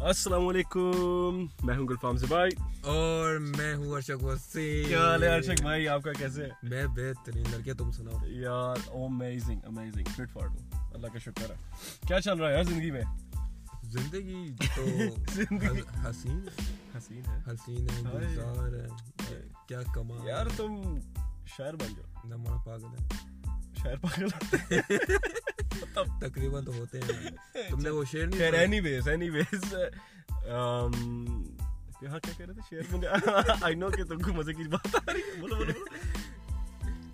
السلام علیکم میں ہوں گلفام سے بھائی اور میں ہوں ارشک وسیم. کیا حال ہے ارشک بھائی؟ آپ کا کیسے؟ ہے میں بہترین لڑکے تم سناؤ. یار امیزنگ امیزنگ فٹ فارڈ ہوں اللہ کا شکر ہے. کیا چل رہا ہے یار زندگی میں؟ زندگی تو حسین حسین ہے. حسین ہے گلزار ہے. کیا کما یار تم شاعر بن جاؤ. نہ پاگل ہے. شاعر پاگل تقریباً تو ہوتے ہیں۔ تم نے وہ شعر نہیں اینی ویز اینی ویز کیا کہہ رہے تھے؟ آئی نو کہ تم کو مزے کی بات آ رہی ہے۔ بولو بولو۔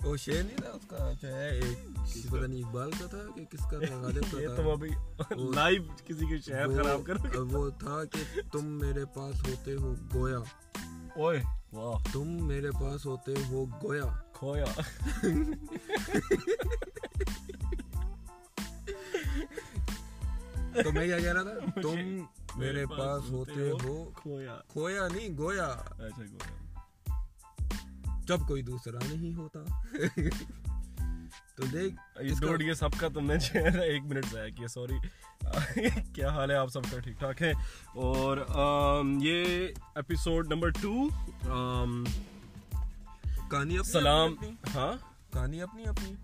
وہ نہیں تھا اس کا؟ جو ہے ایک پتہ نہیں اقبال کا تھا کہ کس کا تھا؟ غالب کا تھا۔ تم ابھی لائیو کسی کے خراب وہ تھا کہ تم میرے پاس ہوتے ہو گویا۔ اوئے واہ۔ تم میرے پاس ہوتے ہو گویا۔ کھویا۔ تو میں کیا کہہ رہا تھا تم میرے پاس ہوتے ہو کھویا نہیں گویا جب کوئی دوسرا نہیں ہوتا تو دیکھ یہ سب کا تم نے ایک منٹ ضائع کیا سوری کیا حال ہے آپ سب کا ٹھیک ٹھاک ہے اور یہ ایپیسوڈ نمبر ٹو کہانی سلام ہاں کہانی اپنی اپنی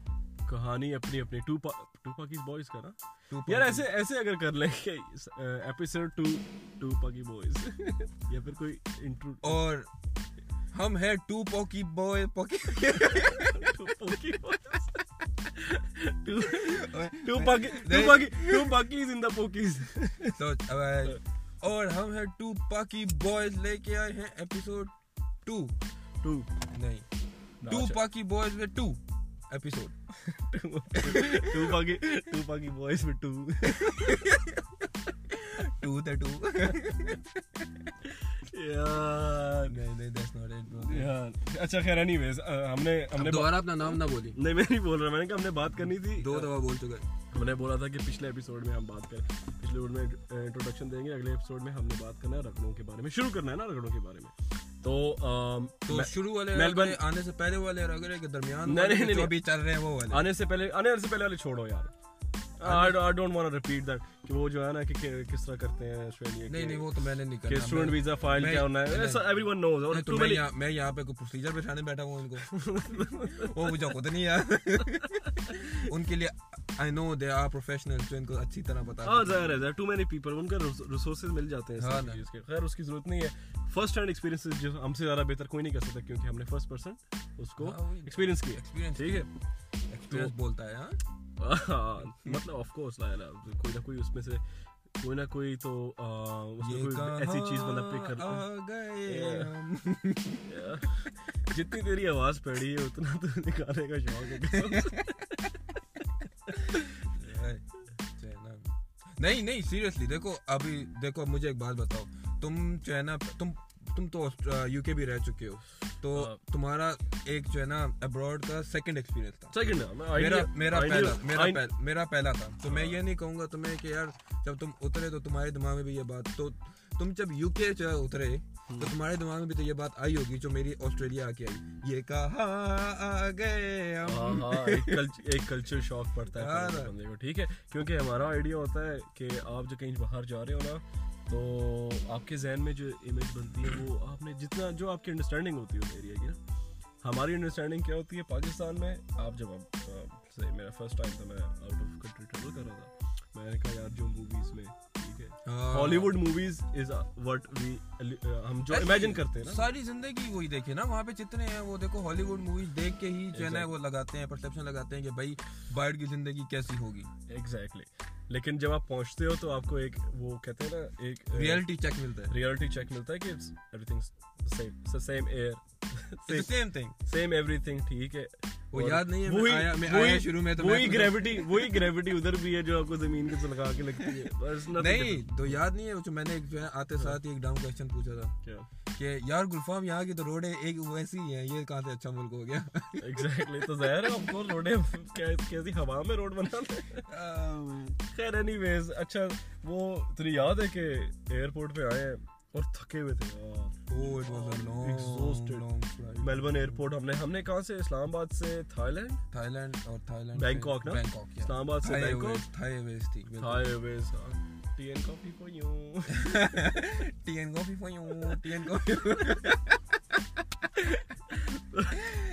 کہانی اپنی اپنی بوائز کا نا؟ یار ایسے ایسے اگر کر لیں کہ episode two two Paki boys یا پھر کوئی انٹرو اور ہم ہیں two pokey boy two two two two اور ہم ہیں ٹو پاکی بوائز لے کے آئے ہیں ایپیسوڈ ٹو. ٹو. نہیں. ٹو اچھا. پاکی بوائز میں two. Episode two two boys two two the two اچھا اپنا نام نہ بولی نہیں میں نہیں بول رہا میں نے ہم نے بات کرنی تھی دو دفعہ ہم نے بولا تھا کہ پچھلے میں ہم بات پچھلے انٹروڈکشن دیں گے اگلے میں ہم نے بات کرنا ہے رگڑوں کے بارے میں شروع کرنا ہے نا رگڑوں کے بارے میں تو شروع والے میلبرن آنے سے پہلے والے رہ درمیان نہیں نہیں چل رہے ہیں وہ آنے سے پہلے آنے سے پہلے والے چھوڑو یار۔ کہ میں یہاں پہ کوئی نہیں اچھی طرح پتا ہاں، ریسورسز مل جاتے ہیں خیر اس کی ضرورت نہیں ہے۔ فرسٹ ہینڈ ایکسپیرینس جو ہم سے زیادہ بہتر کوئی نہیں کر سکتا کیونکہ ہم نے فرسٹ پرسن اس کو ایکسپیرینس کیا ٹھیک ہے؟ بولتا ہے مطلب آف کورس کوئی نہ کوئی اس میں سے کوئی نہ کوئی تو ایسی چیز مطلب پک کر جتنی تیری آواز پڑی ہے اتنا تو نکالنے کا شوق ہے۔ نہیں نہیں سیریسلی دیکھو ابھی دیکھو مجھے ایک بات بتاؤ۔ تم جو ہے نا تم تم تو یو کے بھی رہ چکے ہو۔ تو ہاں۔ تمہارا ایک جو ہے نا ابراڈ کا سیکنڈ ایکسپیرینس تھا۔ میرا پہلا تھا۔ تو میں ہاں۔ یہ نہیں کہوں گا تمہیں کہ یار جب تم اترے تو تمہارے دماغ میں بھی یہ بات تو تم جب یو کے جو اترے ہاں۔ تو تمہارے دماغ میں بھی تو یہ بات آئی ہوگی جو میری آسٹریلیا آ کے آئی۔ یہ کہا آ گئے ایک کلچر شوق پڑتا ہے ٹھیک ہے؟ کیونکہ ہمارا آئیڈیا ہوتا ہے کہ آپ جو کہیں باہر جا رہے ہو نا تو آپ کے ذہن میں جو امیج بنتی ہے وہ آپ نے جتنا جو آپ کی انڈرسٹینڈنگ ہوتی ہے اس ایریا کی نا ہماری انڈرسٹینڈنگ کیا ہوتی ہے پاکستان میں؟ آپ جب آپ سے میرا فرسٹ ٹائم تھا میں آؤٹ آف کنٹری ٹریول کر رہا تھا۔ میں نے کہا یار جو موویز میں Hollywood movies is what we ہم جو امیجن کرتے ہیں ساری زندگی وہی دیکھیے نا وہاں پہ جتنے ہیں وہ دیکھو ہالی ووڈ موویز دیکھ کے ہی جو ہے نا وہ لگاتے ہیں پرسپشن لگاتے ہیں کہ بھائی بائڈ کی زندگی کیسی ہوگی۔ ایگزیکٹلی لیکن جب آپ پہنچتے ہو تو آپ کو ایک وہ کہتے ہیں نا ایک ریئلٹی چیک ملتا ہے۔ ریئلٹی چیک ملتا ہے کہ same year same thing same everything ٹھیک ہے وہ یاد نہیں ہے وہی شروع میں تو وہی گریوٹی وہی گریوٹی ادھر بھی ہے جو آپ کو زمین کے سلکا کے لگتی ہے نہیں تو یاد نہیں ہے میں نے جو ہے آتے ساتھ ایک ڈاؤن کوشچن پوچھا تھا کہ یار گلفام یہاں کی تو روڈیں ایک ویسی ہی ہیں یہ کہاں سے اچھا ملک ہو گیا ایگزیکٹلی تو ظاہر ہے آپ کو روڈیں کیسی ہوا میں روڈ بنا خیر اینی ویز اچھا وہ تجھے یاد ہے کہ ایئرپورٹ پہ آئے ہیں اور تھکے ہوئے تھے۔ میلبرن ایئرپورٹ ہم نے ہم نے کہاں سے؟ اسلام آباد سے تھائی لینڈ تھائی لینڈ اور تھائی لینڈ بینکاک نا اسلام آباد سے بینکاک؟ تھائی ایئرویز تھی Thai Airways tea and coffee for you tea and coffee for you tea and coffee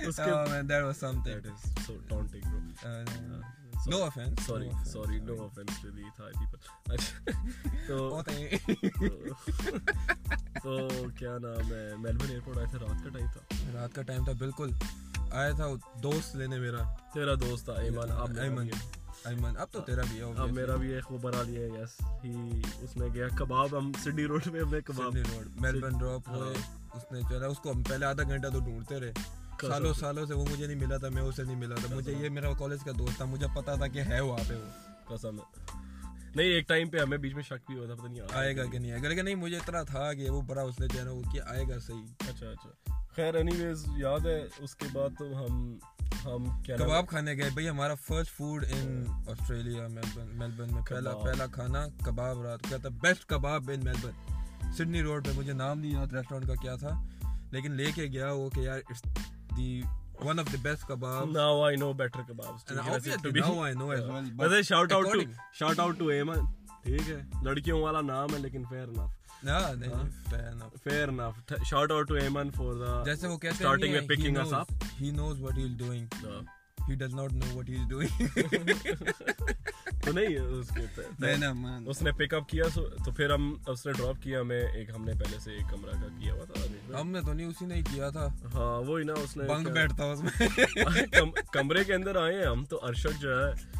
اس کے that was something it is so don't take bro no offence sorry sorry no offence to the Thai people تو تو کیا نام ہے Melbourne airport آیا تھا رات کا ٹائم تھا رات کا ٹائم تھا بالکل آیا تھا دوست لینے میرا تیرا دوست تھا ایمان اب ایمن ایمن اب تو تیرا بھی ہے اب میرا بھی ہے خوب بنا لیا یس ہی اس نے گیا کباب ہم سڈی روڈ پہ ہم نے کباب روڈ میلبرن ڈراپ ہوئے اس نے چلا اس کو ہم پہلے آدھا گھنٹہ تو ڈھونڈتے رہے سالوں سالوں سے وہ مجھے نہیں ملا تھا میں اسے نہیں ملا تھا۔ مجھے یہ میرا کالج کا دوست تھا مجھے پتا تھا کہ ہے وہاں پہ وہ۔ قسم ہے نہیں ایک ٹائم پہ ہمیں بیچ میں شک بھی ہوا تھا پتہ نہیں آئے گا کہ نہیں آئے گا۔ لیکن نہیں مجھے اتنا تھا کہ وہ بڑا اس نے چین ہو کہ آئے گا صحیح۔ اچھا اچھا۔ خیر اینی ویز یاد ہے اس کے بعد تو ہم ہم کباب کھانے گئے۔ بھائی ہمارا first food in Australia Melbourne Melbourne میں پہلا پہلا کھانا کباب رات کیا تھا۔ Best kebab in Melbourne Sydney road پہ مجھے نام نہیں یاد ریسٹورینٹ کا کیا تھا۔ لیکن لے کے گیا وہ کہ یار the one of the best kebabs. Now I know better kebabs. And obviously now I know as well. But shout out to shout out to Ayman. ٹھیک ہے لڑکیوں والا نام ہے لیکن fair enough fair enough shout out to Aiman for the جیسے وہ کہتے ہیں اسٹارٹنگ میں picking us up he knows what he he does not know what he doing تو نہیں اس کے اس نے پک اپ کیا تو پھر ہم اس نے ڈراپ کیا ہمیں ایک ہم نے پہلے سے ایک کمرہ کا کیا ہوا تھا ہم نے تو نہیں اسی نے کیا تھا ہاں وہی نا اس نے بنک بیٹھتا اس میں کمرے کے اندر آئے ہیں ہم تو ارشد جو ہے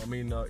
I mean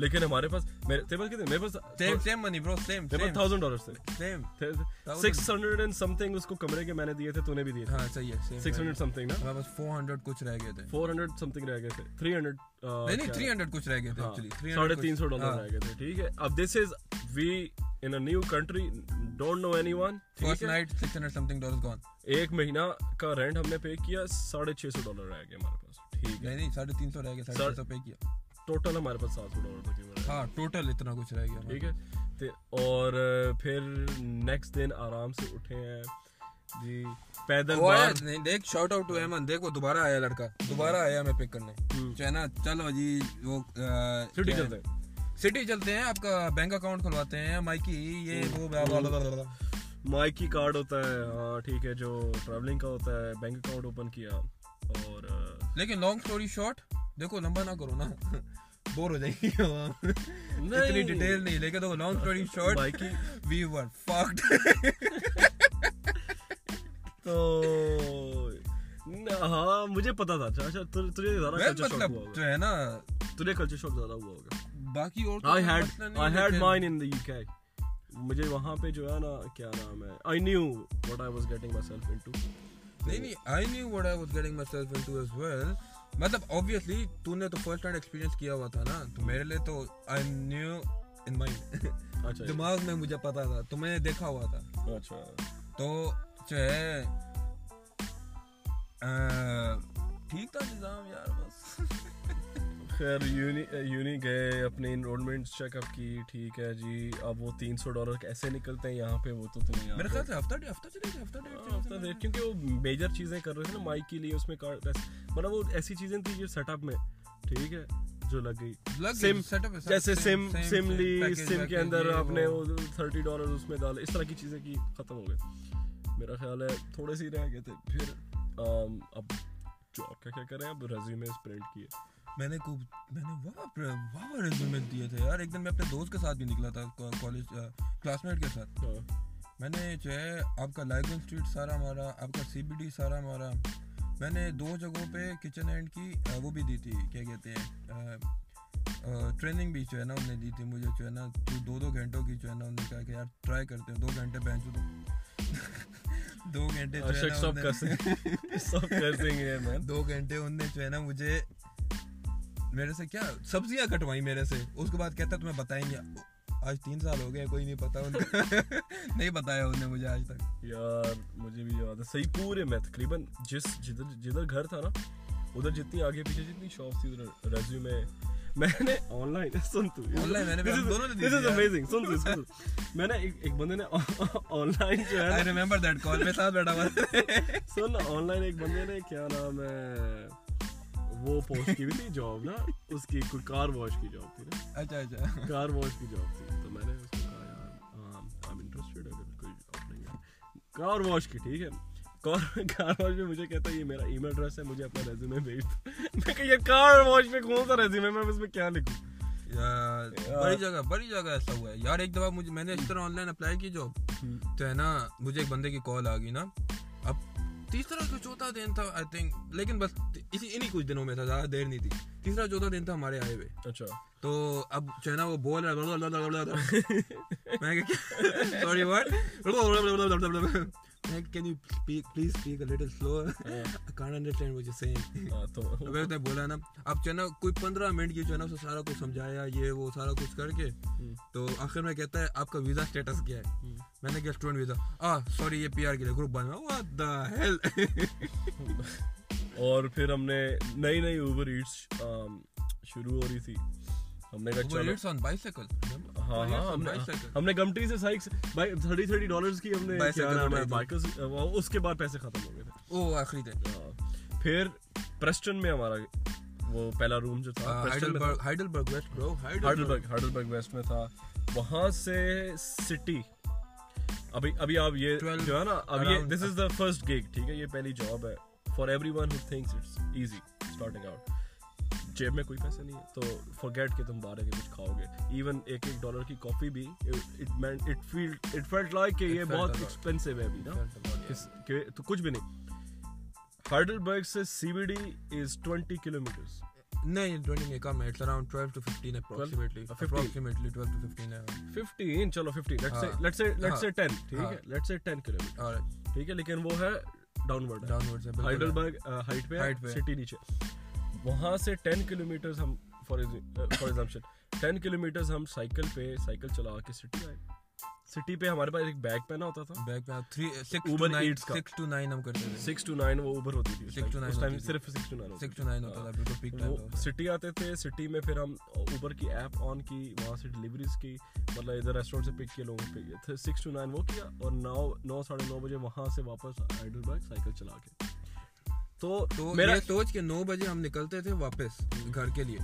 لیکن ہمارے پاس میرے پاس کتنے میرے پاس سیم سیم منی برو سیم میرے پاس 1000 ڈالرز تھے. سیم 600 اینڈ سم تھنگ اس کو کمرے کے میں نے دیے تھے تو نے بھی دیے تھے. ہاں صحیح ہے 600 سم تھنگ نا؟ میرے پاس 400 کچھ رہ گئے تھے. 400 سم تھنگ رہ گئے تھے. 300 نہیں نہیں 300 کچھ رہ گئے تھے ہاں، ایکچولی 350 ڈالر ہاں. رہ گئے تھے ٹھیک ہے؟ اب this is we in a new country don't know anyone first night 600 something dollars gone ایک مہینہ کا رینٹ ہم نے پے کیا 650 ڈالر رہ گئے ہمارے پاس. ٹھیک ہے؟ نہیں 350 رہ گئے 650 پے کیا. ٹوٹل ہمارے پاس سات سو ڈالر تقریباً ہاں ٹوٹل اتنا کچھ رہ گیا۔ ٹھیک ہے؟ اور پھر نیکسٹ دن آرام سے اٹھے ہیں۔ جی پیدل نہیں دیکھ شاؤٹ آؤٹ ٹو ایمن دیکھ وہ دوبارہ آیا لڑکا۔ دوبارہ آیا ہمیں پک کرنے۔ چینا چلو جی وہ سٹی چلتے ہیں۔ سٹی چلتے ہیں آپ کا بینک اکاؤنٹ کھلواتے ہیں۔ مائکی یہ وہ مائکی کارڈ ہوتا ہے ہاں ٹھیک ہے جو ٹریولنگ کا ہوتا ہے بینک اکاؤنٹ اوپن کیا۔ اور لیکن لانگ اسٹوری شارٹ دیکھو لمبا نہ کرو نا۔ بور ہو جائیں گے اتنی ڈیٹیل نہیں لیکن دیکھو long story short we were تو ہاں مجھے پتا تھا۔ اچھا اچھا تجھے زیادہ مطلب ہے نا تجھے کلچر زیادہ ہوا ہوگا۔ باقی اور I had I had mine in the U K مجھے وہاں پہ جو ہے نا کیا نام ہے I knew I was getting myself into نہیں نہیں I knew I was getting myself into as well مطلب اوبیسلی تو نے تو فرسٹ ہینڈ ایکسپیرینس کیا ہوا تھا نا تو میرے لیے تو آئی نیو ان مائنڈ دماغ میں مجھے پتا تھا تو میں نے دیکھا ہوا تھا۔ اچھا۔ تو جو ہے ٹھیک تھا نظام یار بس۔ خیر یونی گئے اپنے انرولمنٹ چیک اپ کی ٹھیک ہے جی۔ اب وہ تین سو ڈالر ایسے نکلتے ہیں یہاں پہ وہ تو تمہیں میرے خیال سے ہفتہ ہفتہ ہفتہ کیونکہ وہ میجر چیزیں کر رہے تھے نا مائک کے لیے اس میں مطلب وہ ایسی چیزیں تھیں جو سیٹ اپ میں ٹھیک ہے جو لگ گئی۔ سم جیسے سم سم لی سم کے اندر آپ نے وہ تھرٹی ڈالر اس میں ڈالے اس طرح کی چیزیں کی ختم ہو گئے میرا خیال ہے تھوڑے سے رہ گئے تھے۔ پھر اب جو کیا کریں اب پرنٹ کیے۔ میں نے کو میں نے واہ واہ ریزیومے دیے تھے یار۔ ایک دن میں اپنے دوست کے ساتھ بھی نکلا تھا کالج کلاس میٹ کے ساتھ۔ میں نے جو ہے آپ کا لائف اسٹریٹ سارا مارا آپ کا سی بی ڈی سارا مارا۔ میں نے دو جگہوں پہ کچن اینڈ کی وہ بھی دی تھی۔ کیا کہتے ہیں؟ ٹریننگ بھی جو ہے نا انہوں نے دی تھی۔ مجھے جو ہے نا دو دو گھنٹوں کی جو ہے نا انہوں نے کہا کہ یار ٹرائی کرتے ہیں دو گھنٹے بینچ دو گھنٹے دو گھنٹے انہوں نے جو ہے نا مجھے میرے سے کیا سبزیاں کٹوائی میرے سے؟ اس کے بعد کہتا تمہیں بتائیں گے آج تین سال ہو گئے کوئی نہیں پتا نہیں بتایا انہوں نے مجھے آج تک۔ یار مجھے بھی یاد ہے صحیح پورے میں تقریباً جس جدھر جدھر گھر تھا نا ادھر جتنی آگے پیچھے جتنی شاپ تھی ادھر ریزیو میں میں نے آن لائن سن تو میں نے ایک بندے نے آن لائن جو ہے آئی ریمبر دیٹ کال میں ساتھ بیٹھا ہوا سن آن لائن ایک بندے نے کیا نام ہے؟ وہ پوسٹ کی بھی تھی جاب نا اس کی کوئی کار واش کی جاب تھی نا۔ اچھا اچھا۔ کار واش کی جاب تھی۔ تو میں نے اس کو کہا یار آئی ایم انٹرسٹڈ اگر کوئی جاب نہیں ہے۔ کار واش کی ٹھیک ہے۔ کار واش میں مجھے کہتا ہے یہ میرا ای میل ایڈریس ہے مجھے اپنا ریزیومے بھیج دو۔ میں کہ یہ کار واش میں کون سا ریزیومے میں اس میں کیا لکھوں؟ بڑی جگہ بڑی جگہ ایسا ہوا ہے۔ یار ایک دفعہ مجھے میں نے اس طرح آن لائن اپلائی کی جاب تو ہے نا مجھے ایک بندے کی کال آ گئی نا۔ تیسرا کا چوتھا دن تھا آئی تھنک لیکن بس اسی انہی کچھ دنوں میں تھا زیادہ دیر نہیں تھی تیسرا چوتھا دن تھا ہمارے آئے ہوئے اچھا تو اب جو ہے نا وہ بول رہا میں word can you please speak little slow can't understand which saying ہاں، تو میں نے بولا نا اب جو ہے نا کوئی پندرہ منٹ کی جو ہے نا اسے سارا کچھ سمجھایا یہ وہ سارا کچھ کر کے تو آخر میں کہتا ہے آپ کا ویزا اسٹیٹس کیا ہے میں نے کیا اسٹوڈنٹ ویزا آ سوری یہ پی آر کے لیے گروپ بنا واٹ دا ہیل اور پھر ہم نے نئی نئی اوبر ایٹس شروع ہو رہی تھی ہم نے کہا چلو۔ ہاں ہاں ہم نے گمٹی سے سائیکس تھرٹی تھرٹی ڈالرز کی ہم نے اس کے بعد پیسے ختم ہو گئے تھے۔ او آخری دن۔ ہاں۔ پھر پریسٹن میں ہمارا وہ پہلا روم جو تھا ہائیڈلبرگ ویسٹ برو ہارڈلبرگ ہارڈلبرگ ویسٹ میں تھا۔ وہاں سے سٹی ابھی ابھی آپ یہ جو ہے نا اب یہ دس از دا فرسٹ گیگ ٹھیک ہے؟ یہ پہلی جاب ہے۔ For everyone who thanks it's easy starting out جیب میں کوئی پیسے نہیں ہے تو فور گیٹ کہ تم باہر کے کچھ کھاؤ گے۔ ایون ایک ایک ڈالر کی کافی بھی لائک کہ یہ بہت. ایکسپینسو ہے ابھی نا؟ کہ تو کچھ بھی نہیں۔ ہارڈلبرگ سے C B D is twenty kilometres نہیں ٹوینٹی نہیں کم ہے it's around twelve to fifteen approximately Uh, 15. Approximately twelve to fifteen ہے ففٹین چلو ففٹین ہاں. سے سے ٹھیک ہاں. ہے؟ لیٹ سے ٹین کلو میٹر اور ٹھیک ہے لیکن وہ ہے ڈاؤن ورڈ ڈاؤن ورڈ سے ہائیڈلبرگ ہائٹ Height پہ. سٹی نیچے۔ وہاں سے ٹین کلو میٹرز ہم for example ten kilo matters ہم سائیکل پہ سائیکل چلا کے سٹی آئے۔ سٹی پہ ہمارے پاس ایک بیگ پہنا ہوتا تھا۔ بیک پہ 3 6 Uber ٹو 9 Eats کا. 6 ٹو 9 ہم کرتے تھے۔ سکس ٹو نائن وہ اوبر ہوتی تھی ٹائم ہوتی تھی. صرف سکس ٹو نائن 6 ٹو 9 ہوتا تھا بالکل پیک ٹائم سٹی آتے تھے سٹی میں پھر ہم اوبر کی ایپ آن کی وہاں سے ڈلیوریز کی مطلب ادھر ریسٹورینٹ سے پک کیے لوگوں پہ۔ سکس ٹو نائن وہ کیا اور نو نو ساڑھے نو بجے وہاں سے واپس ہائیڈل برگ سائیکل چلا کے۔ تو میرا سوچ کے 9 بجے ہم نکلتے تھے واپس گھر کے لیے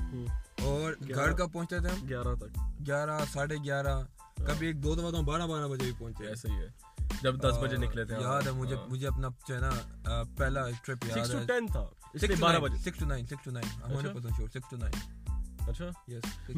اور گھر کب پہنچتے تھے ہم؟ گیارہ تک۔ 11 ساڑھے گیارہ۔ کبھی ایک دو دفعہ تو بارہ بارہ بجے بھی پہنچے ایسا ہی ہے۔ جب دس بجے نکلے تھے یاد ہے مجھے مجھے اپنا جو ہے نا پہلا ٹرپ سکس یاد ٹو ہے۔ تھا۔ اس لیے بارہ بجے۔ Six to nine six to nine ہمارے پسند شور سکس ٹو نائن اچھا؟ یس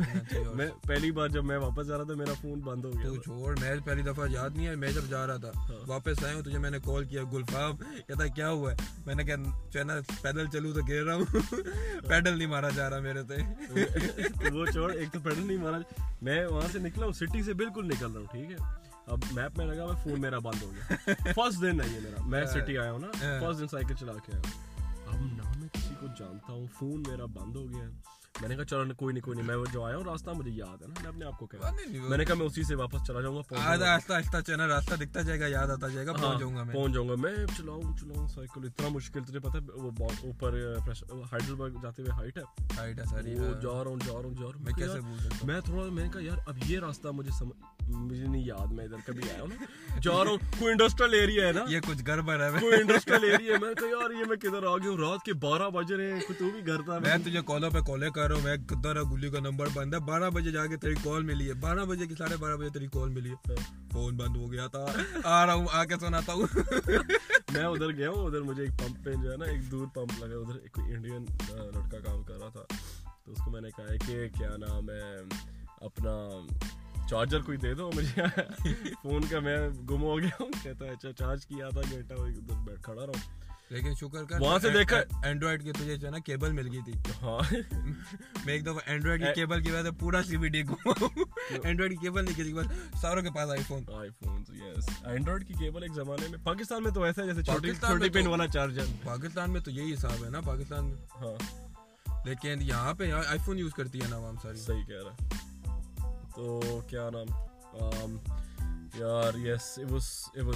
میں پہلی بار جب میں واپس جا رہا تھا میرا فون بند ہو تو گیا چھوڑ میں پہلی دفعہ یاد نہیں ہے میں جب جا رہا تھا۔ واپس آیا ہوں تجھے میں نے کال کیا گلفاب کہتا کیا ہوا ہے؟ میں نے کہا چنا پیدل چلوں تو گر رہا ہوں. پیڈل نہیں مارا جا رہا میرے سے۔ وہ چھوڑ ایک تو پیڈل نہیں مارا۔ میں وہاں سے نکلا ہوں سٹی سے بالکل نکل رہا ہوں ٹھیک ہے۔ اب میپ میں لگا ہوا فون میرا بند ہو گیا۔ فرسٹ دن ہے یہ میرا۔ میں سٹی آیا ہوں نا فرسٹ دن سائیکل چلا کے آیا ہوں۔ اب نہ میں کسی کو جانتا ہوں فون میرا بند ہو گیا۔ ہے میں نے کہا چلو کوئی نہیں کوئی نہیں میں وہ جو آیا ہوں راستہ مجھے یاد ہے نا میں اپنے آپ کو کہا میں نے کہا میں اسی سے واپس چلا جاؤں گا گا۔ آہستہ آہستہ چنا راستہ دکھتا جائے گا یاد آتا جائے گا پہنچ جاؤں گا میں۔ پہنچ جاؤں گا۔ میں چلاؤں چلاؤں سائیکل اتنا مشکل تجھے پتا ہے وہ اوپر ہائیڈل برگ جاتے ہوئے ہائٹ ہے۔ ہائٹ ہے ساری وہ جا رہا ہوں جا رہا ہوں جا رہا ہوں۔ میں کیسے بھول سکتا ہوں؟ میں تھوڑا میں نے کہا یار اب یہ راستہ مجھے سمجھ مجھے نہیں یاد میں ادھر کبھی آیا ہوں جا رہا ہوں کوئی انڈسٹریل ایریا ہے نا۔ یہ کچھ گڑبڑ ہے۔ کوئی انڈسٹریل ایریا ہے۔ میں کہا یار یہ میں کدھر آ گیا ہوں؟ رات کے بارہ بج رہے ہیں تو بھی گھر تھا۔ میں تجھے کالوں پہ کالیں کر رہا ہوں۔ میں کدھر گلی کا نمبر بند ہے۔ بارہ بجے جا کے تیری کال ملی ہے۔ بارہ بجے کی ساڑھے بارہ بجے تیری کال ملی ہے۔ فون بند ہو گیا تھا۔ آ رہا ہوں آ کے سناتا ہوں۔ میں ادھر گیا ہوں ادھر مجھے ایک پمپ پہ جو ہے نا ایک دور پمپ لگا۔ ادھر ایک انڈین لڑکا کام کر رہا تھا۔ تو اس کو میں نے کہا ہے کہ کیا نام ہے اپنا چارجر کوئی دے دو مجھے۔ فون کا میں گم ہو گیا ہوں کہتا ہے اچھا چارج کیا آدھا گھنٹہ بیٹھ کھڑا رہا ہوں لیکن شکر کر وہاں سے دیکھا- اینڈرائڈ کی تجھے جو ہے نا کیبل مل گئی تھی۔ ہاں۔ میں ایک دفعہ اینڈرائڈ کی کیبل کی وجہ سے پورا سی بی ڈی اینڈرائڈ کی کیبل نہیں کی بس ساروں کے پاس iPhone iPhone yes Android کی کیبل ایک زمانے میں پاکستان میں تو ایسا ہے جیسے چھوٹی چھوٹی پن والا چارجر پاکستان میں تو یہی حساب ہے نا پاکستان میں۔ ہاں۔ لیکن یہاں پہ آئی فون یوز کرتی ہے نا عوام ساری۔ صحیح کہہ رہا۔ ہے تو کیا نام؟ یار یس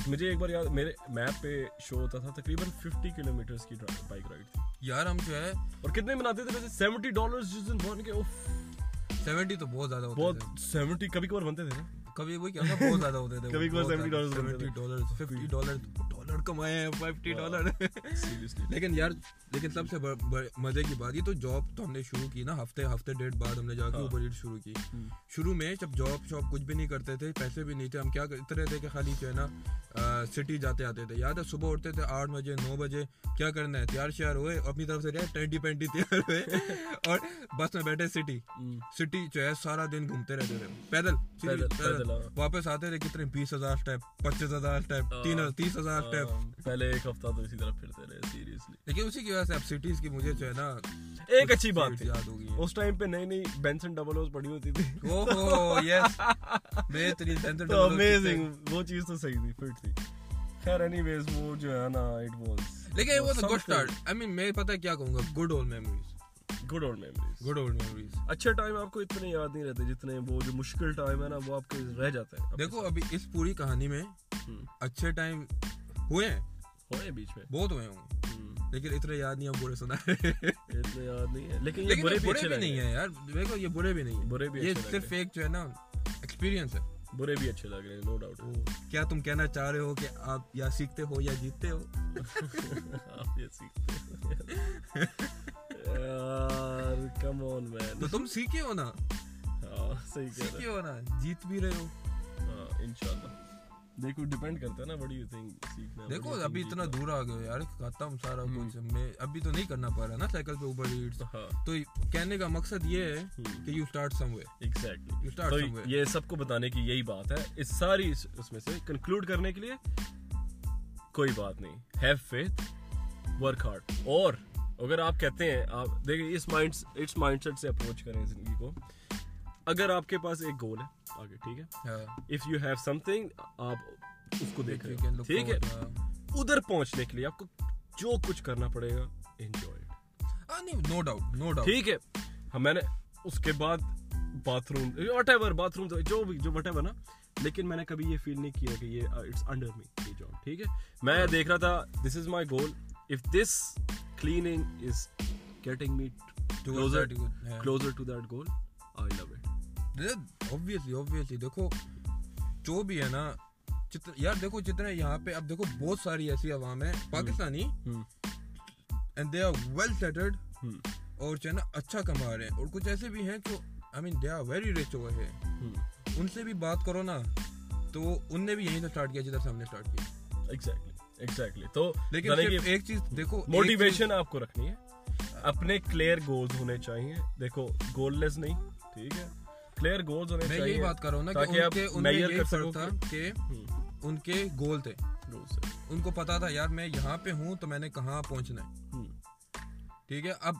مجھے ایک بار یاد میرے میپ پہ شو ہوتا تھا تقریباً ففٹی کلو میٹرس کی بائک رائڈ تھی۔ یار ہم جو ہے اور کتنے بناتے تھے ویسے؟ سیونٹی ڈالر جس دن بن کے سیونٹی تو بہت زیادہ بہت سیونٹی کبھی کبھار بنتے تھے نا۔ کبھی وہی کیا بہت زیادہ ہوتے تھے کبھی 70 ڈالرز بنتے تھے۔ ڈالر ففٹی ڈالر ڈالر کمائے ہیں ففٹی ڈالر۔ لیکن یار لیکن سب سے مزے کی بات یہ تو جاب تو ہم نے شروع کی نا ہفتے ہفتے ڈیڑھ بعد ہم نے جا کے ہاں۔ اوبر ایٹ شروع کی۔ شروع میں جب جاب شاپ کچھ بھی نہیں کرتے تھے پیسے بھی نہیں تھے ہم کیا کرتے رہتے کہ خالی جو ہے نا سٹی جاتے آتے تھے۔ یاد ہے صبح اٹھتے تھے آٹھ بجے نو بجے کیا کرنا ہے؟ تیار شیار ہوئے اپنی طرف سے رہے ٹینٹی پینٹی تیار ہوئے۔ اور بس میں بیٹھے سٹی سٹی جو ہے سارا دن گھومتے رہتے تھے۔ پیدل واپس آتے تھے کتنے بیس ہزار اسٹیپ پچیس ہزار اسٹیپ تین ہاں۔ تیس ہزار اسٹیپ پہلے ایک ہفتہ تو اسی طرح پھرتے رہے سیریسلی لیکن اسی کی وجہ سے اب سٹیز کی مجھے جو ہے نا ایک اچھی بات تھی۔ یاد ہو گئی اس ٹائم پہ نئی نئی بینسن ڈبل اوز پڑی ہوتی تھی۔ اوہو یس بہترین سینسر تو امیزنگ وہ چیز تو صحیح تھی فٹ تھی۔ خیر اینی ویز وہ جو ہے نا اٹ واز لیکن was a good start I mean میں پتہ کیا کہوں گا good old memories good old memories good old memories. اچھے ٹائم آپ کو اتنے یاد نہیں رہتے جتنے وہ جو مشکل ٹائم ہے نا وہ آپ کے رہ جاتے ہیں. دیکھو ابھی اس پوری کہانی میں اچھے ٹائم ہوئے ہیں. ہوئے بیچ میں. بہت ہوئے ہوں گے. لیکن اتنے یاد نہیں برے سنا اتنے یاد نہیں ہے لیکن یہ برے بھی نہیں ہیں. یار. دیکھو یہ برے بھی نہیں ہیں. برے بھی یہ صرف ایک جو ہے نا ایکسپیرینس ہے. برے بھی اچھے لگ رہے ہیں نو ڈاؤٹ کیا تم کہنا چاہ رہے ہو کہ آپ یا سیکھتے ہو یا جیتتے ہو؟ آپ یہ سیکھتے ہیں یار کم آن مین تو تم سیکھے ہو نا؟ ہاں صحیح کہہ سیکھے ہو۔ نا؟ جیت بھی رہے ہو۔ رہے ہاں انشاءاللہ۔ دیکھو ڈیپینڈ کرتا ہے نا بڑی تھنگ سیکھنا دیکھو ابھی اتنا دور آ گئے یار ختم سارا کچھ۔ میں ابھی تو نہیں کرنا پا رہا نا سائیکل پہ اوبر ایٹس ہاں۔ تو کہنے کا مقصد یہ ہے کہ you start some way exactly you start تو سم وے یہ سب کو بتانے کی یہی بات ہے۔ اس ساری اس اس میں سے کنکلوڈ کرنے کے لیے کوئی بات نہیں۔ ہیو فیتھ ورک ہارڈ اور اگر آپ کہتے ہیں آپ دیکھیں اس مائنڈ مائنڈ سیٹ سے اپروچ کریں زندگی کو۔ اگر آپ کے پاس ایک گول ہے آگے ٹھیک ہے؟ If you have something آپ اس کو دیکھ رہے ہو۔ ٹھیک ہے؟ ادھر پہنچنے کے لیے آپ کو جو کچھ کرنا پڑے گا enjoy no doubt no doubt ٹھیک ہے؟ ہم میں نے اس کے بعد bathroom whatever bathroom جو بھی جو وٹ ایور نا۔ لیکن میں نے کبھی یہ فیل نہیں کیا کہ یہ اٹس انڈر می یہ جاب ٹھیک ہے؟ میں دیکھ رہا تھا this is my goal if this cleaning is getting me closer closer to that goal I love it obviously obviously دیکھو جو بھی ہے نا یار دیکھو جتنے یہاں پہ اب دیکھو بہت ساری ایسی عوام ہے Pakistani and they are well settled اور جو ہے نا اچھا کما رہے ہیں اور کچھ ایسے بھی ہیں جو I mean they are very rich over ہے ان سے بھی بات کرو نا تو ان نے بھی یہیں سے اسٹارٹ کیا جدھر سے ہم نے اسٹارٹ کیا ایگزیکٹلی ایگزیکٹلی تو لیکن ایک چیز دیکھو موٹیویشن آپ کو رکھنی ہے۔ اپنے کلیئر گولز ہونے چاہیے۔ دیکھو گول لیس نہیں ٹھیک ہے؟ کلیئر گولز ہونے میں چاہیے یہی بات کر رہا ہوں نا کہ ان کے ان میں کر فرق تھا کہ- ان کے گول تھے۔ ان کو پتا تھا یار میں یہاں پہ ہوں تو میں نے کہاں پہنچنا ہے۔ ٹھیک ہے؟ اب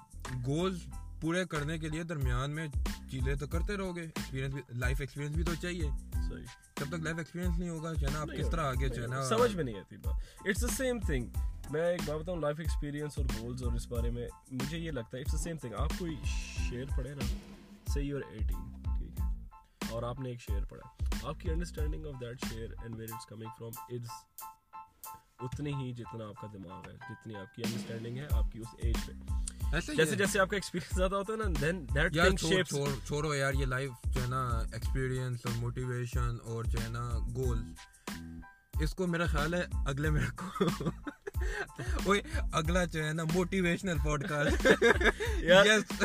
گولز پورے کرنے کے لیے درمیان میں چیزیں تو کرتے رہو گے۔ ایکسپیرینس لائف ایکسپیرینس بھی تو چاہیے۔ جب تک لائف ایکسپیرینس نہیں ہوگا جو ہے نا آپ کس طرح آگے جو ہے نا۔ سمجھ میں نہیں آتی بات۔ اٹس دا سیم تھنگ میں ایک بات بتاؤں لائف ایکسپیرینس اور گولز اور اس بارے میں مجھے یہ لگتا ہے اٹس دا سیم تھنگ آپ کوئی شعر پڑھے نا سے یو آر ایٹین ٹھیک ہے۔ اور آپ نے ایک شعر پڑھا۔ آپ کی انڈرسٹینڈنگ آف دیٹ شعر and where it's coming from it's اتنی ہی جتنا آپ کا دماغ ہے جتنی آپ کی انڈرسٹینڈنگ ہے آپ کی اس ایج پہ۔ جیسے جیسے آپ کا ایکسپیرینس زیادہ ہوتا ہے نا دین دیٹ یار تھنگ شیپس چھوڑ چھوڑو یار یہ لائف جو ہے نا ایکسپیرینس اور موٹیویشن اور جو ہے نا گول اس کو میرا خیال ہے اگلے میں رکھو اگلا جو ہے نا موٹیویشنل پوڈ کاسٹ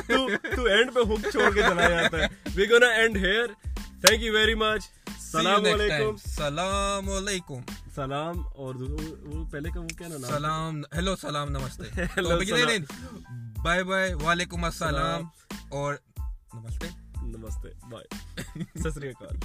تو تو اینڈ پہ ہک چھوڑ کے چلا جاتا ہے we gonna end here thank you very much السلام علیکم السلام علیکم سلام اور وہ پہلے کا وہ کیا نا سلام ہیلو سلام نمستے سلام. بائے بائے وعلیکم السلام اور نمستے نمستے بائے ست سری اکال